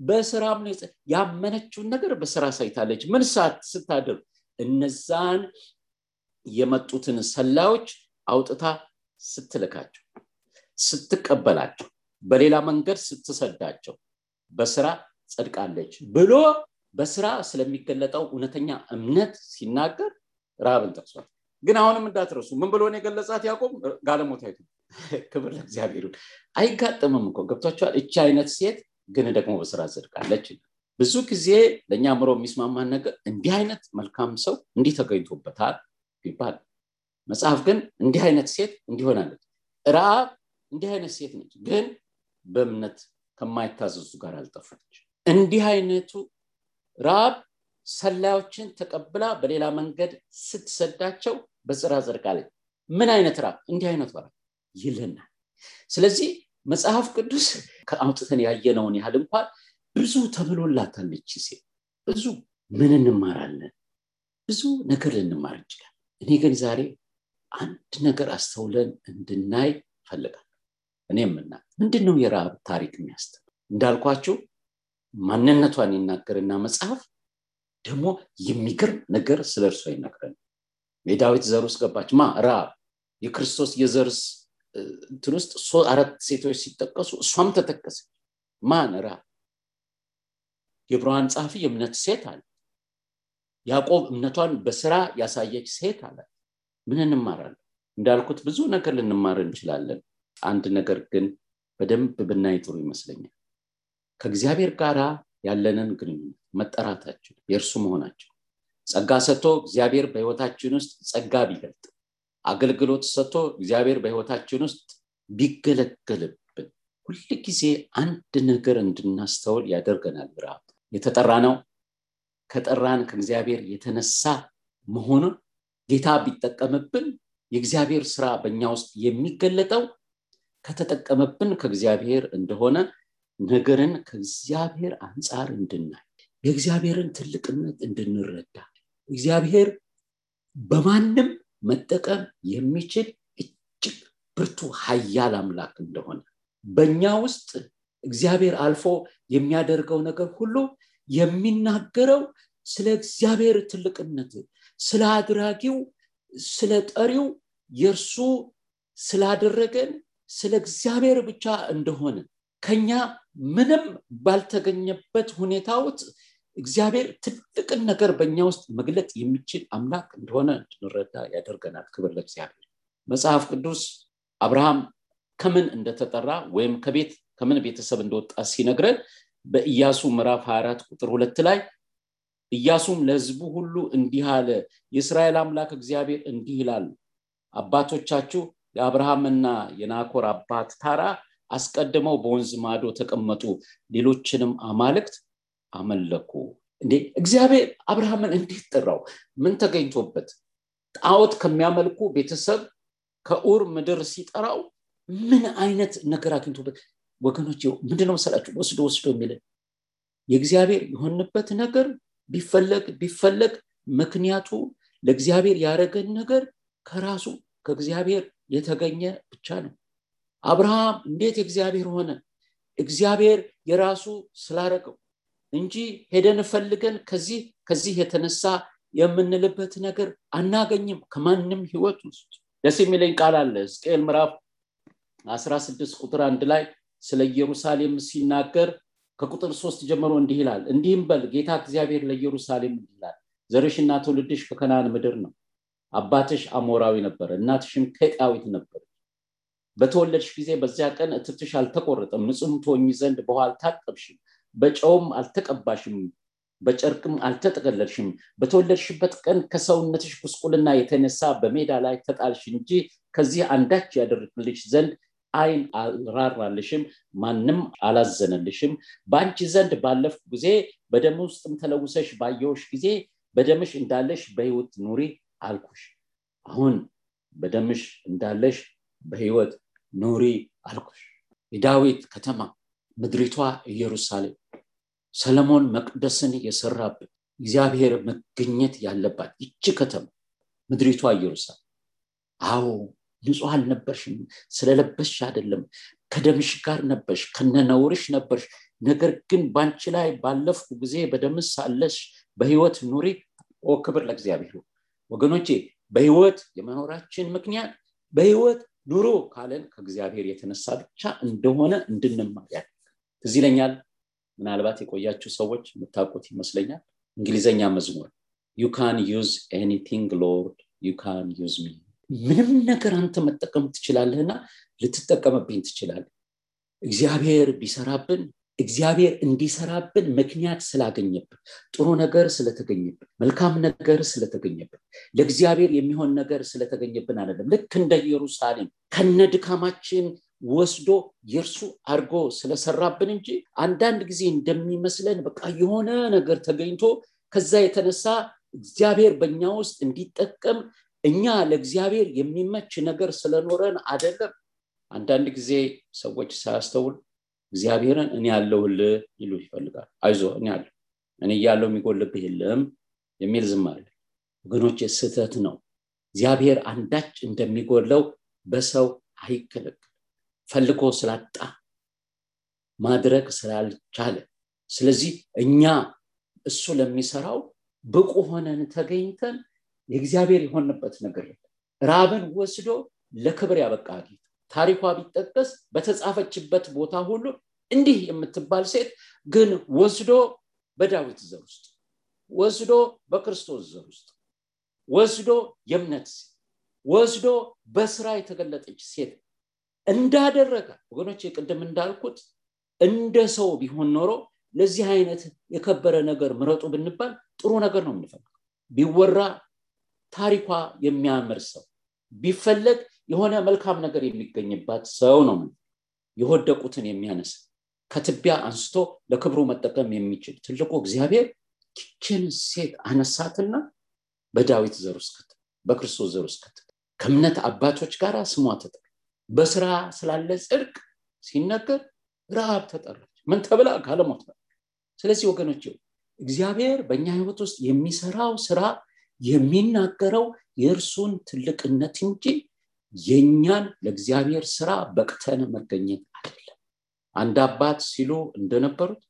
በስራም ያመነችውን ነገር በስራ ሳይታለች ምን ሰዓት ስታድር እነዛን የመጡትን ሰላዮች አውጥታ ስትልካቸው ስትቀበላቸው በሌላ መንገድ ስትሰዳቸው በስራ ጸድቃለች ብሎ በስራ ስለሚገለጠው እውነተኛ እምነት ሲናገር ራብን ጠቅሷል። ግን አሁንም እንዳትረሱ ምን ብሎ የገለጻት? ያዕቆብ ጋለሞታይቱ ክብር ለእግዚአብሔር አይጋጥምም እኮ ገብቷቸዋል እቺ አይነት ሴት ግን ደግሞ በስራ ዘድቃለች ብዙ ጊዜ ለእኛ አእምሮ የሚስማማን ነገር እንዲህ አይነት መልካም ሰው እንዲህ ተገኝቶበታል ይባል መጽሐፍ ግን እንዲህ አይነት ሴት እንዲሆናለች ረአብ እንዲህ አይነት ሴት ነች ግን በእምነት ከማይታዘዙ ጋር አልጠፋች እንዲህ አይነቱ ረአብ ሰላዮችን ተቀብላ በሌላ መንገድ ስትሰዳቸው በስራ ዘርቃለች ምን አይነት ራብ? እንዲህ አይነት ራብ ይልናል ስለዚህ መጽሐፍ ቅዱስ ከአውጥተን ያየነውን ያህል እንኳን ብዙ ተብሎላታል ይቺ ሴት። ብዙ ምን እንማራለን? ብዙ ነገር ልንማር እንችላል እኔ ግን ዛሬ አንድ ነገር አስተውለን እንድናይ ፈልጋል እኔ ምና ምንድን ነው የረሃብ ታሪክ የሚያስተምር እንዳልኳችሁ ማንነቷን ይናገርና መጽሐፍ ደግሞ የሚገርም ነገር ስለ እርሷ ይነግረን የዳዊት ዘር ውስጥ ገባች። ማ ረሃብ የክርስቶስ የዘርስ እንትን ውስጥ አራት ሴቶች ሲጠቀሱ እሷም ተጠቀሰች። ማን ረሃብ? የብርሃን ጸሐፊ የእምነት ሴት አለ። ያዕቆብ እምነቷን በስራ ያሳየች ሴት አለ ምን እንማራለን? እንዳልኩት ብዙ ነገር ልንማር እንችላለን። አንድ ነገር ግን በደንብ ብናይ ጥሩ ይመስለኛል። ከእግዚአብሔር ጋር ያለንን ግንኙነት መጠራታችን የእርሱ መሆናቸው ጸጋ ሰጥቶ እግዚአብሔር በህይወታችን ውስጥ ጸጋ ቢገልጥ አገልግሎት ሰጥቶ እግዚአብሔር በህይወታችን ውስጥ ቢገለገልብን ሁል ጊዜ አንድ ነገር እንድናስተውል ያደርገናል። ረሃብ የተጠራ ነው ከጠራን ከእግዚአብሔር የተነሳ መሆኑን ጌታ ቢጠቀምብን የእግዚአብሔር ስራ በእኛ ውስጥ የሚገለጠው ከተጠቀመብን ከእግዚአብሔር እንደሆነ ነገርን ከእግዚአብሔር አንጻር እንድናይ የእግዚአብሔርን ትልቅነት እንድንረዳ እግዚአብሔር በማንም መጠቀም የሚችል እጅግ ብርቱ ሀያል አምላክ እንደሆነ በእኛ ውስጥ እግዚአብሔር አልፎ የሚያደርገው ነገር ሁሉ የሚናገረው ስለ እግዚአብሔር ትልቅነት ስለ አድራጊው ስለ ጠሪው የእርሱ ስላደረገን ስለ እግዚአብሔር ብቻ እንደሆነ ከኛ ምንም ባልተገኘበት ሁኔታ ውስጥ እግዚአብሔር ትልቅን ነገር በእኛ ውስጥ መግለጥ የሚችል አምላክ እንደሆነ እንድንረዳ ያደርገናል። ክብር ለእግዚአብሔር። መጽሐፍ ቅዱስ አብርሃም ከምን እንደተጠራ ወይም ከቤት ከምን ቤተሰብ እንደወጣ ሲነግረን በኢያሱ ምዕራፍ 24 ቁጥር ሁለት ላይ ኢያሱም ለህዝቡ ሁሉ እንዲህ አለ የእስራኤል አምላክ እግዚአብሔር እንዲህ ይላል አባቶቻችሁ የአብርሃምና የናኮር አባት ታራ አስቀድመው በወንዝ ማዶ ተቀመጡ ሌሎችንም አማልክት አመለኩ። እንዴ እግዚአብሔር አብርሃምን እንዴት ጠራው? ምን ተገኝቶበት? ጣዖት ከሚያመልኩ ቤተሰብ ከኡር ምድር ሲጠራው ምን አይነት ነገር አግኝቶበት? ወገኖች ምንድነው መሰላችሁ? ወስዶ ወስዶ የሚልን የእግዚአብሔር የሆንበት ነገር ቢፈለግ ቢፈለግ ምክንያቱ ለእግዚአብሔር ያደረገን ነገር ከራሱ ከእግዚአብሔር የተገኘ ብቻ ነው። አብርሃም እንዴት እግዚአብሔር ሆነ? እግዚአብሔር የራሱ ስላረገው እንጂ ሄደን ፈልገን ከዚህ ከዚህ የተነሳ የምንልበት ነገር አናገኝም ከማንም ህይወት ውስጥ። ደስ የሚለኝ ቃል አለ ሕዝቅኤል ምዕራፍ 16 ቁጥር አንድ ላይ ስለ ኢየሩሳሌም ሲናገር ከቁጥር ሶስት ጀምሮ እንዲህ ይላል እንዲህም በል ጌታ እግዚአብሔር ለኢየሩሳሌም እንዲህ ይላል ዘርሽና ትውልድሽ ከከናን ምድር ነው። አባትሽ አሞራዊ ነበር እናትሽም ኬጣዊት ነበር። በተወለድሽ ጊዜ በዚያ ቀን እትብትሽ አልተቆረጠም ንጹም ትሆኝ ዘንድ በውሃ አልታጠብሽም በጨውም አልተቀባሽም በጨርቅም አልተጠቀለልሽም። በተወለድሽበት ቀን ከሰውነትሽ ጉስቁልና የተነሳ በሜዳ ላይ ተጣልሽ እንጂ ከዚህ አንዳች ያደርግልሽ ዘንድ አይን አልራራልሽም ማንም አላዘነልሽም። በአንቺ ዘንድ ባለፍኩ ጊዜ በደም ውስጥም ተለውሰሽ ባየውሽ ጊዜ በደምሽ እንዳለሽ በህይወት ኑሪ አልኩሽ። አሁን በደምሽ እንዳለሽ በህይወት ኑሪ አልኩሽ። የዳዊት ከተማ ምድሪቷ ኢየሩሳሌም። ሰለሞን መቅደስን የሰራበት እግዚአብሔር መገኘት ያለባት ይቺ ከተማ ምድሪቷ ኢየሩሳሌም። አዎ ንጹህ አልነበርሽም ስለለበስሽ አይደለም። ከደምሽ ጋር ነበርሽ ከነነውርሽ ነበርሽ። ነገር ግን በአንቺ ላይ ባለፍኩ ጊዜ በደምስ ሳለሽ በህይወት ኑሪ። ኦ ክብር ለእግዚአብሔር! ወገኖቼ በህይወት የመኖራችን ምክንያት በህይወት ኑሮ ካለን ከእግዚአብሔር የተነሳ ብቻ እንደሆነ እንድንማር ያደርጋል ትዝ ይለኛል። ምናልባት የቆያችሁ ሰዎች የምታውቁት ይመስለኛል። እንግሊዘኛ መዝሙር። you can use anything Lord you can use me ምንም ነገር አንተ መጠቀም ትችላለህና ልትጠቀምብኝ ትችላለህ። እግዚአብሔር ቢሰራብን እግዚአብሔር እንዲሰራብን ምክንያት ስላገኘብን ጥሩ ነገር ስለተገኘብን መልካም ነገር ስለተገኘብን ለእግዚአብሔር የሚሆን ነገር ስለተገኘብን አይደለም። ልክ እንደ ኢየሩሳሌም ከነ ድካማችን ወስዶ የእርሱ አድርጎ ስለሰራብን እንጂ አንዳንድ ጊዜ እንደሚመስለን በቃ የሆነ ነገር ተገኝቶ ከዛ የተነሳ እግዚአብሔር በእኛ ውስጥ እንዲጠቀም እኛ ለእግዚአብሔር የሚመች ነገር ስለኖረን አደለም አንዳንድ ጊዜ ሰዎች ሳያስተውል እግዚአብሔርን እኔ ያለሁልህ ይሉ ይፈልጋል አይዞ እኔ ያለሁ እኔ እያለው የሚጎልብህ የለም የሚል አለ። ወገኖች ስህተት ነው። እግዚአብሔር አንዳች እንደሚጎለው በሰው አይገለግል ፈልጎ ስላጣ ማድረግ ስላልቻለ። ስለዚህ እኛ እሱ ለሚሰራው ብቁ ሆነን ተገኝተን የእግዚአብሔር የሆንበት ነገር ራብን ወስዶ ለክብር ያበቃ ጌታ። ታሪኳ ቢጠቀስ በተጻፈችበት ቦታ ሁሉ እንዲህ የምትባል ሴት ግን ወስዶ በዳዊት ዘር ውስጥ ወስዶ በክርስቶስ ዘር ውስጥ ወስዶ የእምነት ሴት ወስዶ በስራ የተገለጠች ሴት እንዳደረገ ወገኖች ቅድም እንዳልኩት እንደ ሰው ቢሆን ኖሮ ለዚህ አይነት የከበረ ነገር ምረጡ ብንባል ጥሩ ነገር ነው የምንፈልገው። ቢወራ ታሪኳ የሚያምር ሰው ቢፈለግ የሆነ መልካም ነገር የሚገኝባት ሰው ነው የወደቁትን የሚያነሳ ከትቢያ አንስቶ ለክብሩ መጠቀም የሚችል ትልቁ እግዚአብሔር ይችን ሴት አነሳትና በዳዊት ዘር ውስጥ በክርስቶስ ዘር ውስጥ ከእምነት አባቶች ጋር ስሟ ተጠራ በስራ ስላለ ጽድቅ ሲነገር ረሃብ ተጠራች። ምን ተብላ? ካለሞት ስለዚህ ወገኖች እግዚአብሔር በእኛ ህይወት ውስጥ የሚሰራው ስራ የሚናገረው የእርሱን ትልቅነት እንጂ የእኛን ለእግዚአብሔር ስራ በቅተን መገኘት አይደለም። አንድ አባት ሲሉ እንደነበሩት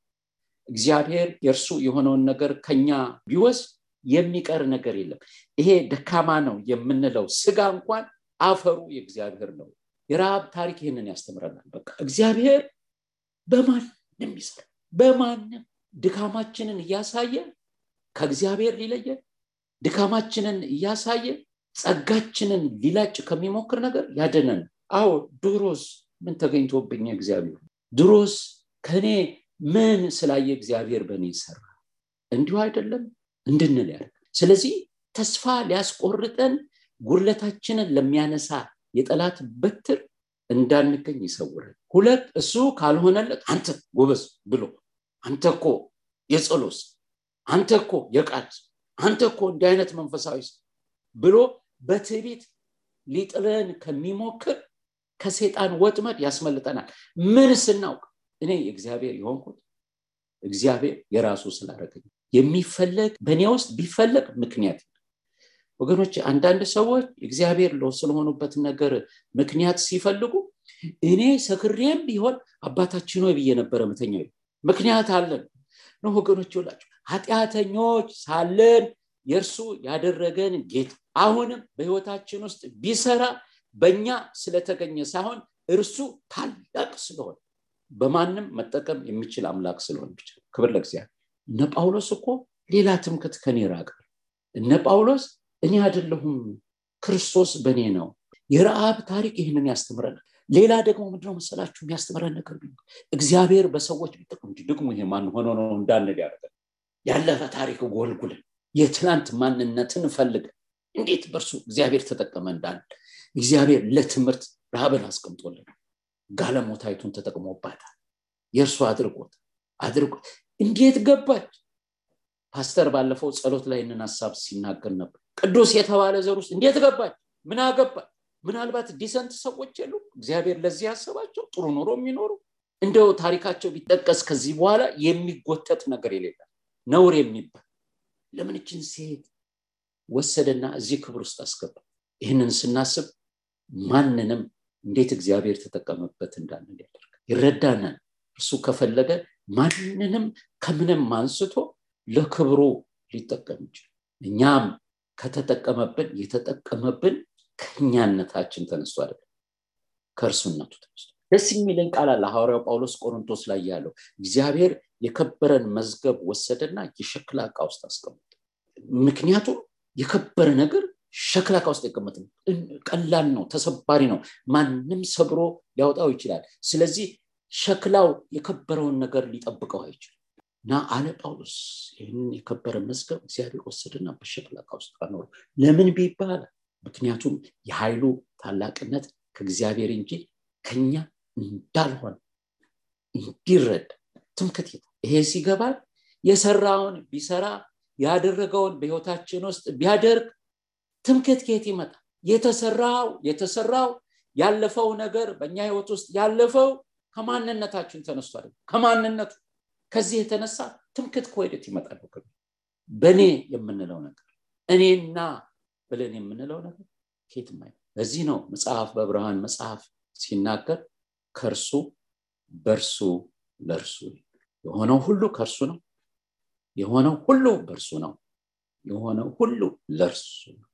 እግዚአብሔር የእርሱ የሆነውን ነገር ከኛ ቢወስድ የሚቀር ነገር የለም። ይሄ ደካማ ነው የምንለው ስጋ እንኳን አፈሩ የእግዚአብሔር ነው። የረሃብ ታሪክ ይህንን ያስተምረናል። በቃ እግዚአብሔር በማንም ይሰራ በማንም ድካማችንን እያሳየ ከእግዚአብሔር ሊለየን ድካማችንን እያሳየ ጸጋችንን ሊላጭ ከሚሞክር ነገር ያደነን አዎ ድሮስ ምን ተገኝቶብኝ እግዚአብሔር? ድሮስ ከኔ ምን ስላየ እግዚአብሔር በእኔ ይሰራ? እንዲሁ አይደለም እንድንል ያደርግ ስለዚህ ተስፋ ሊያስቆርጠን ጉርለታችንን ለሚያነሳ የጠላት በትር እንዳንገኝ ይሰውረን። ሁለት እሱ ካልሆነለት አንተ ጎበዝ ብሎ አንተ እኮ የጸሎስ አንተ እኮ የቃል አንተ እኮ እንዲህ አይነት መንፈሳዊ ብሎ በትዕቢት ሊጥለን ከሚሞክር ከሴጣን ወጥመድ ያስመልጠናል። ምን ስናውቅ? እኔ እግዚአብሔር የሆንኩት እግዚአብሔር የራሱ ስላደረገኝ የሚፈለግ በእኔ ውስጥ ቢፈለግ ምክንያት ወገኖች አንዳንድ ሰዎች እግዚአብሔር ስለሆኑበት ነገር ምክንያት ሲፈልጉ እኔ ሰክሬም ቢሆን አባታችን ሆይ ብዬ ነበረ ምተኛ ምክንያት አለን። ነው ወገኖች ይላቸው ኃጢአተኞች ሳለን የእርሱ ያደረገን ጌታ አሁንም በህይወታችን ውስጥ ቢሰራ በእኛ ስለተገኘ ሳይሆን እርሱ ታላቅ ስለሆነ በማንም መጠቀም የሚችል አምላክ ስለሆነ ብቻ ክብር ለእግዚአብሔር። እነ ጳውሎስ እኮ ሌላ ትምክት ከኔ ራቅ እነ ጳውሎስ እኔ አይደለሁም ክርስቶስ በእኔ ነው። የረአብ ታሪክ ይህንን ያስተምረናል። ሌላ ደግሞ ምንድነው መሰላችሁ የሚያስተምረን ነገር? እግዚአብሔር በሰዎች ቢጠቅም ደግሞ ይሄ ማን ሆኖ ነው እንዳንል ያደርጋል ያለፈ ታሪክ ጎልጉልን የትላንት ማንነትን ፈልገን እንዴት በእርሱ እግዚአብሔር ተጠቀመ እንዳል እግዚአብሔር ለትምህርት ረሃብን አስቀምጦልን። ጋለሞታይቱን ተጠቅሞባታል። የእርሱ አድርጎት አድርጎ እንዴት ገባች? ፓስተር ባለፈው ጸሎት ላይ ይህንን ሀሳብ ሲናገር ነበር። ቅዱስ የተባለ ዘር ውስጥ እንዴት ገባች? ምን አገባች? ምናልባት decent ሰዎች የሉ? እግዚአብሔር ለዚህ ያሰባቸው ጥሩ ኑሮ የሚኖሩ? እንደው ታሪካቸው ቢጠቀስ ከዚህ በኋላ የሚጎተት ነገር የሌለ ነውር የሚባል። ለምን ይችን ሴት ወሰደና እዚህ ክብር ውስጥ አስገባ? ይህንን ስናስብ ማንንም እንዴት እግዚአብሔር ተጠቀመበት እንዳንል ያደርግ? ይረዳናል። እርሱ ከፈለገ ማንንም ከምንም አንስቶ ለክብሩ ሊጠቀም ይችላል። እኛም ከተጠቀመብን የተጠቀመብን ከእኛነታችን ተነስቶ አይደለም ከእርሱነቱ ተነስቶ ደስ የሚልን ቃል አለ ሐዋርያው ጳውሎስ ቆሮንቶስ ላይ ያለው እግዚአብሔር የከበረን መዝገብ ወሰደና የሸክላ እቃ ውስጥ አስቀምጠ ምክንያቱም የከበረ ነገር ሸክላ ዕቃ ውስጥ የቀመጥ ቀላል ነው ተሰባሪ ነው። ማንም ሰብሮ ሊያወጣው ይችላል። ስለዚህ ሸክላው የከበረውን ነገር ሊጠብቀው አይችልም። እና አለ ጳውሎስ ይህንን የከበረ መዝገብ እግዚአብሔር ወሰድና በሸክላ ዕቃ ውስጥ አኖሩ ለምን ቢባል ምክንያቱም የኃይሉ ታላቅነት ከእግዚአብሔር እንጂ ከኛ እንዳልሆነ እንዲረዳ ትምክት ይሄ ሲገባል የሰራውን ቢሰራ ያደረገውን በህይወታችን ውስጥ ቢያደርግ ትምክት ከየት ይመጣል? የተሰራው የተሰራው ያለፈው ነገር በእኛ ህይወት ውስጥ ያለፈው ከማንነታችን ተነስቷል ከማንነቱ ከዚህ የተነሳ ትምክት ከወደት ይመጣል? በእኔ የምንለው ነገር እኔና ብለን የምንለው ነገር ከየትም አይ ለዚህ ነው መጽሐፍ በብርሃን መጽሐፍ ሲናገር ከእርሱ በእርሱ ለእርሱ የሆነው ሁሉ ከእርሱ ነው። የሆነው ሁሉ በእርሱ ነው። የሆነው ሁሉ ለእርሱ ነው።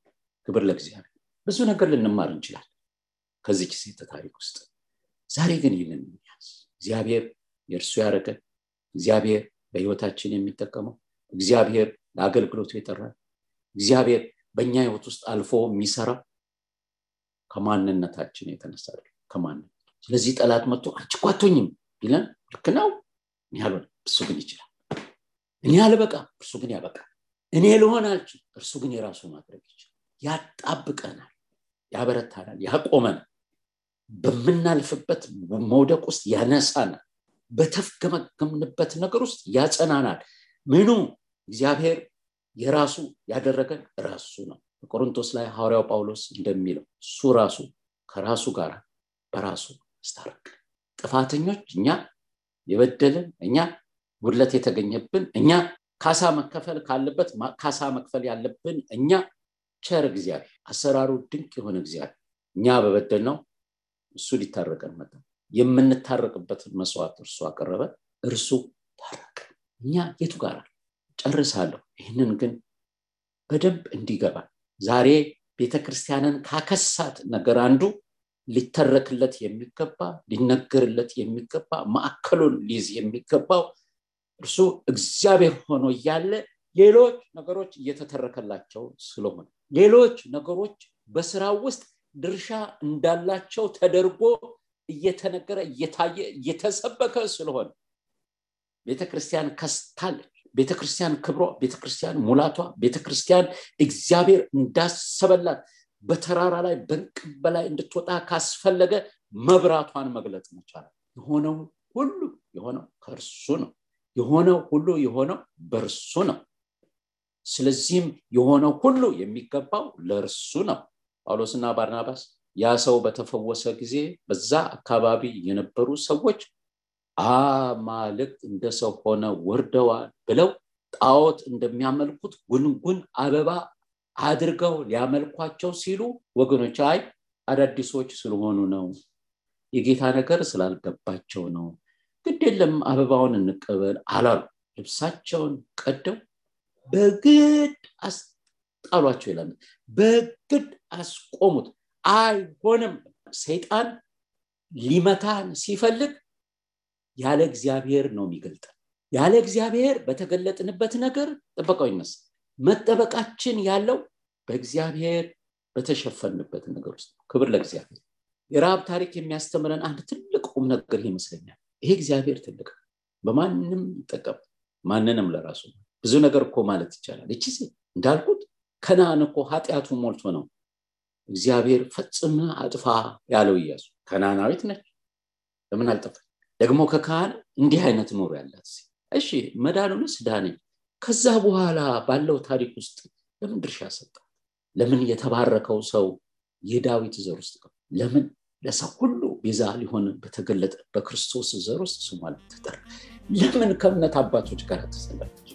ክብር ለእግዚአብሔር። ብዙ ነገር ልንማር እንችላል ከዚች ሴት ታሪክ ውስጥ። ዛሬ ግን ይህንን ያዝ እግዚአብሔር የእርሱ ያደረገ እግዚአብሔር በህይወታችን የሚጠቀመው እግዚአብሔር ለአገልግሎቱ የጠራል እግዚአብሔር በእኛ ህይወት ውስጥ አልፎ የሚሰራ ከማንነታችን የተነሳ ከማንነት ስለዚህ ጠላት መጥቶ አንቺ ቋቶኝም ቢለን ልክ ነው። እኔ እሱ ግን ይችላል። እኔ አልበቃ እርሱ ግን ያበቃል። እኔ ልሆን አልችል እርሱ ግን የራሱ ማድረግ ይችላል። ያጣብቀናል ያበረታናል ያቆመናል። በምናልፍበት መውደቅ ውስጥ ያነሳናል። በተፍገመገምንበት ነገር ውስጥ ያጸናናል። ምኑ? እግዚአብሔር የራሱ ያደረገን ራሱ ነው። በቆሮንቶስ ላይ ሐዋርያው ጳውሎስ እንደሚለው እሱ ራሱ ከራሱ ጋር በራሱ አስታረቅ ጥፋተኞች እኛ የበደልን እኛ ጉድለት የተገኘብን እኛ ካሳ መከፈል ካለበት ካሳ መክፈል ያለብን እኛ ቸር እግዚአብሔር አሰራሩ ድንቅ የሆነ እግዚአብሔር እኛ በበደል ነው እሱ ሊታረቀን መጣ። የምንታረቅበትን መስዋዕት እርሱ አቀረበ እርሱ ታረቀ። እኛ የቱ ጋር ጨርሳለሁ። ይህንን ግን በደንብ እንዲገባ ዛሬ ቤተክርስቲያንን ካከሳት ነገር አንዱ ሊተረክለት የሚገባ ሊነገርለት የሚገባ ማዕከሉን ሊይዝ የሚገባው እርሱ እግዚአብሔር ሆኖ እያለ ሌሎች ነገሮች እየተተረከላቸው ስለሆነ ሌሎች ነገሮች በስራው ውስጥ ድርሻ እንዳላቸው ተደርጎ እየተነገረ እየታየ እየተሰበከ ስለሆነ ቤተክርስቲያን ከስታለች ቤተክርስቲያን ክብሯ ቤተክርስቲያን ሙላቷ ቤተክርስቲያን እግዚአብሔር እንዳሰበላት በተራራ ላይ በንቅብ በላይ እንድትወጣ ካስፈለገ መብራቷን መግለጽ መቻል የሆነው ሁሉ የሆነው ከእርሱ ነው። የሆነው ሁሉ የሆነው በእርሱ ነው። ስለዚህም የሆነው ሁሉ የሚገባው ለእርሱ ነው። ጳውሎስና ባርናባስ ያ ሰው በተፈወሰ ጊዜ በዛ አካባቢ የነበሩ ሰዎች አማልክት እንደ ሰው ሆነ ወርደዋል ብለው ጣዖት እንደሚያመልኩት ጉንጉን አበባ አድርገው ሊያመልኳቸው ሲሉ ወገኖች አይ አዳዲሶች ስለሆኑ ነው። የጌታ ነገር ስላልገባቸው ነው። ግድ የለም አበባውን እንቀበል አላሉ። ልብሳቸውን ቀደው በግድ አስጣሏቸው ይላል። በግድ አስቆሙት። አይሆንም። ሰይጣን ሊመታን ሲፈልግ ያለ እግዚአብሔር ነው የሚገልጠን ያለ እግዚአብሔር በተገለጥንበት ነገር ጥበቃው ይነሳ መጠበቃችን ያለው በእግዚአብሔር በተሸፈንበት ነገር ውስጥ ክብር ለእግዚአብሔር። የረሃብ ታሪክ የሚያስተምረን አንድ ትልቅ ቁም ነገር ይመስለኛል። ይሄ እግዚአብሔር ትልቅ በማንም ይጠቀም ማንንም ለራሱ ብዙ ነገር እኮ ማለት ይቻላል። እቺ እንዳልኩት ከናን እኮ ኃጢአቱ ሞልቶ ነው እግዚአብሔር ፈጽመ አጥፋ ያለው እያሱ ከናናዊት ነች። ለምን አልጠፋ ደግሞ ከካህን እንዲህ አይነት ኑሮ ያላት እሺ መዳኑንስ ዳነኝ ከዛ በኋላ ባለው ታሪክ ውስጥ ለምን ድርሻ ሰጠ ለምን የተባረከው ሰው የዳዊት ዘር ውስጥ ለምን ለሰው ሁሉ ቤዛ ሊሆን በተገለጠ በክርስቶስ ዘር ውስጥ ስሟል ተጠራ? ለምን ከእምነት አባቶች ጋር ተሰለፈች?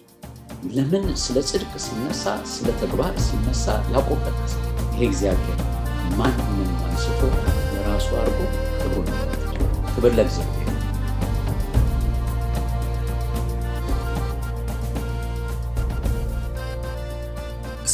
ለምን ስለ ጽድቅ ሲነሳ ስለ ተግባር ሲነሳ ያዕቆብ ይሄ እግዚአብሔር ማንንም አንስቶ ለራሱ አድርጎ ክብሩ ክብር ለእግዚአብሔር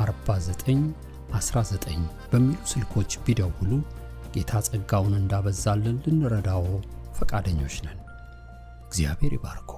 49 19 በሚሉ ስልኮች ቢደውሉ ጌታ ጸጋውን እንዳበዛልን ልንረዳዎ ፈቃደኞች ነን። እግዚአብሔር ይባርኮ።